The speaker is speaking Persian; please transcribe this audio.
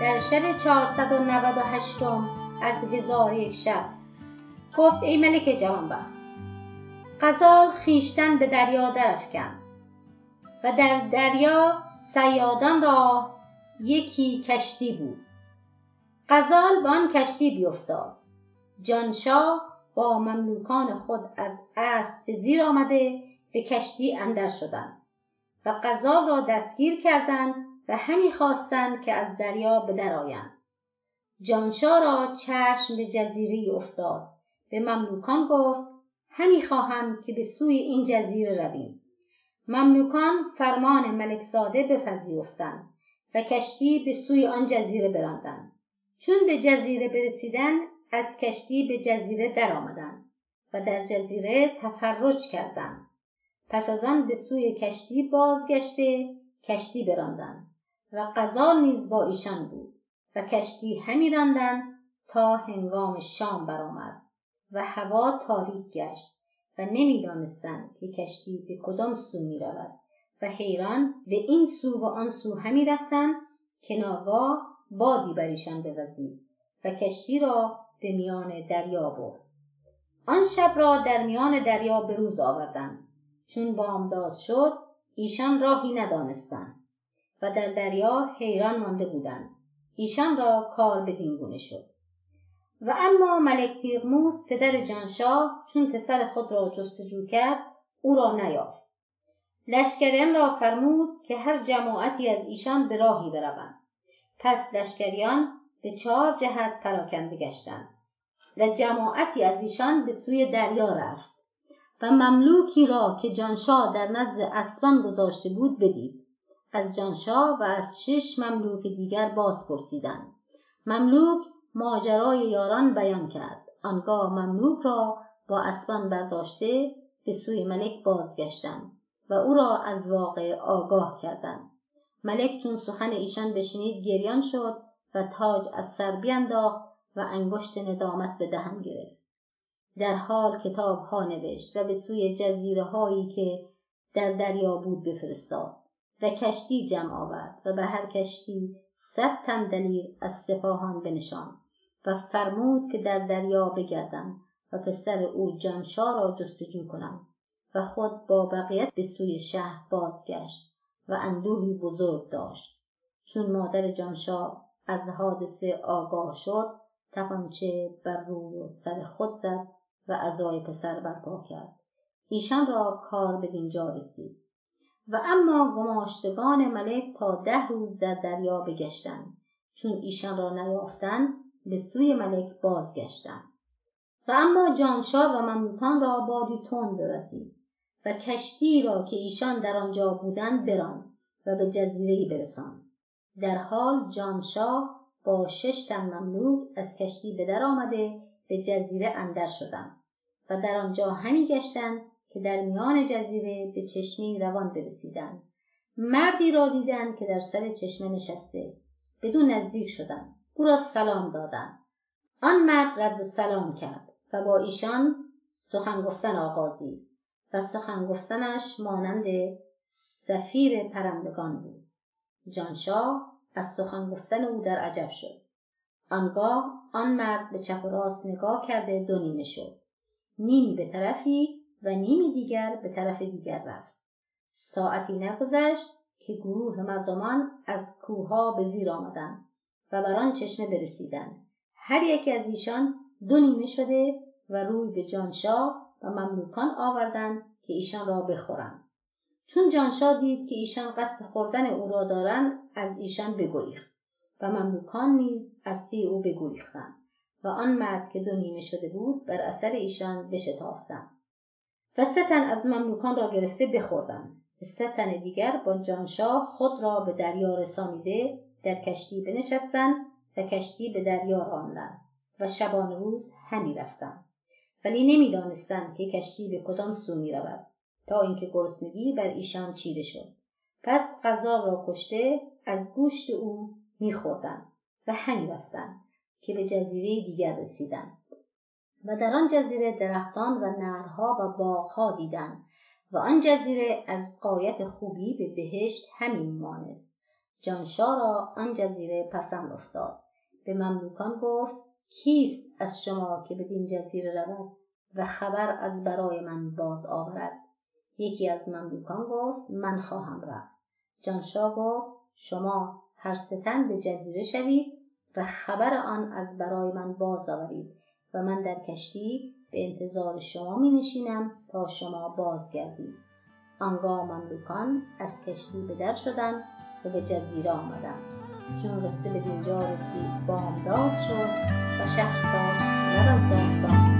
در شب 498 از هزار یک شب. گفت ای ملک جوانبخت غزال خیشتن به دریا درافکند و در دریا سیادان را یکی کشتی بود. غزال به آن کشتی بیفتاد. جانشاه با مملوکان خود از اسب به زیر آمده به کشتی اندر شدند و غزال را دستگیر کردند و همی خواستند که از دریا به درآیند جانشاه را چشم به جزیره افتاد. به مملوکان گفت همی خواهم که به سوی این جزیره رویم. مملوکان فرمان ملکزاده بپذیرفتند و کشتی به سوی آن جزیره براندند. چون به جزیره برسیدند از کشتی به جزیره درآمدند و در جزیره تفرج کردند. پس از آن به سوی کشتی بازگشته کشتی براندند. و غزال نیز با ایشان بود و کشتی همی راندند تا هنگام شام برآمد و هوا تاریک گشت و نمی‌دانستند که کشتی به کدام سو می رود و حیران به این سو و آن سو همی رفتند که ناگاه بادی بر ایشان بوزید و کشتی را به میان دریا برد. آن شب را در میان دریا به روز آوردند. چون بامداد شد ایشان راهی ندانستند. و در دریا حیران مانده بودند. ایشان را کار بدین گونه شد. و اما ملک تیغموس پدر جانشاه چون پسر خود را جستجو کرد او را نیافت. لشکریان را فرمود که هر جماعتی از ایشان به راهی بروند. پس لشکریان به چهار جهت پراکنده گشتند و جماعتی از ایشان به سوی دریا رفت. و مملوکی را که جانشاه در نزد اسبان گذاشته بود بدید. از جانشاه و از شش مملوک دیگر باز پرسیدند مملوک ماجرای یاران بیان کرد. آنگاه مملوک را با اسبان برداشته به سوی ملک بازگشتند و او را از واقع آگاه کردند ملک چون سخن ایشان بشنید گریان شد و تاج از سر بینداخت و انگشت ندامت به دهن گرفت. در حال کتاب ها نوشت و به سوی جزیره هایی که در دریا بود بفرستاد. و کشتی جمع آورد و به هر کشتی صد تن دلیر از سپاهان بنشان و فرمود که در دریا بگردند و پسر او جانشاه را جستجو کنند و خود با بقیت به سوی شهر بازگشت و اندوهی بزرگ داشت. چون مادر جانشاه از حادثه آگاه شد تپانچه بر روی و سر خود زد و ازای پسر برپا کرد. ایشان را کار به دینجا رسید. و اما گماشتگان ملک تا ده روز در دریا بگشتند چون ایشان را نیافتند به سوی ملک بازگشتند. و اما جانشاه و مملوکان را بادی تند برسید و کشتی را که ایشان در آنجا بودند بران و به جزیره برساند. در حال جانشاه با شش تن مملوک از کشتی به در آمده به جزیره اندر شدند و در آنجا همی گشتند که در میان جزیره به چشمه روان برسیدند. مردی را دیدند که در سر چشمه نشسته. بدون نزدیک شدند. او را سلام دادند. آن مرد رد سلام کرد و با ایشان سخن گفتن آغازید و سخن گفتنش مانند سفیر پرندگان بود. جانشاه از سخن گفتن او در عجب شد. آنگاه آن مرد به چپ و راست نگاه کرده دو نیمه شد. نیمی به طرفی و نیمی دیگر به طرف دیگر رفت. ساعتی نگذشت که گروه مردمان از کوهها به زیر آمدند و بر آن چشمه برسیدند. هر یک از ایشان دو نیمه شده و روی به جانشاه و مملوکان آوردند که ایشان را بخورند. چون جانشاه دید که ایشان قصد خوردن او را دارند از ایشان بگریخت و مملوکان نیز از پی او بگریختند و آن مرد که دو نیمه شده بود بر اثر ایشان بشتافتند. و سه از مملوکان را گرفته بخوردند. سه تن دیگر با جانشاه خود را به دریا رسانیده در کشتی بنشستند و کشتی به دریا راندند و شبان روز همی رفتند. ولی نمی‌دانستند که کشتی به کدام سو می رود تا اینکه گرسنگی بر ایشان چیره شد. پس غذا را کشته از گوشت او میخوردند و همی رفتند که به جزیره دیگر رسیدند. و در آن جزیره درختان و نرها و باغها دیدند و آن جزیره از قایت خوبی به بهشت همین مانست جانشا را آن جزیره پسند افتاد. به مملوکان گفت کیست از شما که بدین جزیره رود و خبر از برای من باز آورد؟ یکی از مملوکان گفت من خواهم رفت. جانشا گفت شما هر ستن به جزیره شوید و خبر آن از برای من باز آورید. و من در کشتی به انتظار شما می نشینم تا شما بازگردید. آنگاه مملوکان از کشتی به در شدند و به جزیره آمدند چون قصه به دینجا رسید بامداد شد و شهرزاد لب از داستان.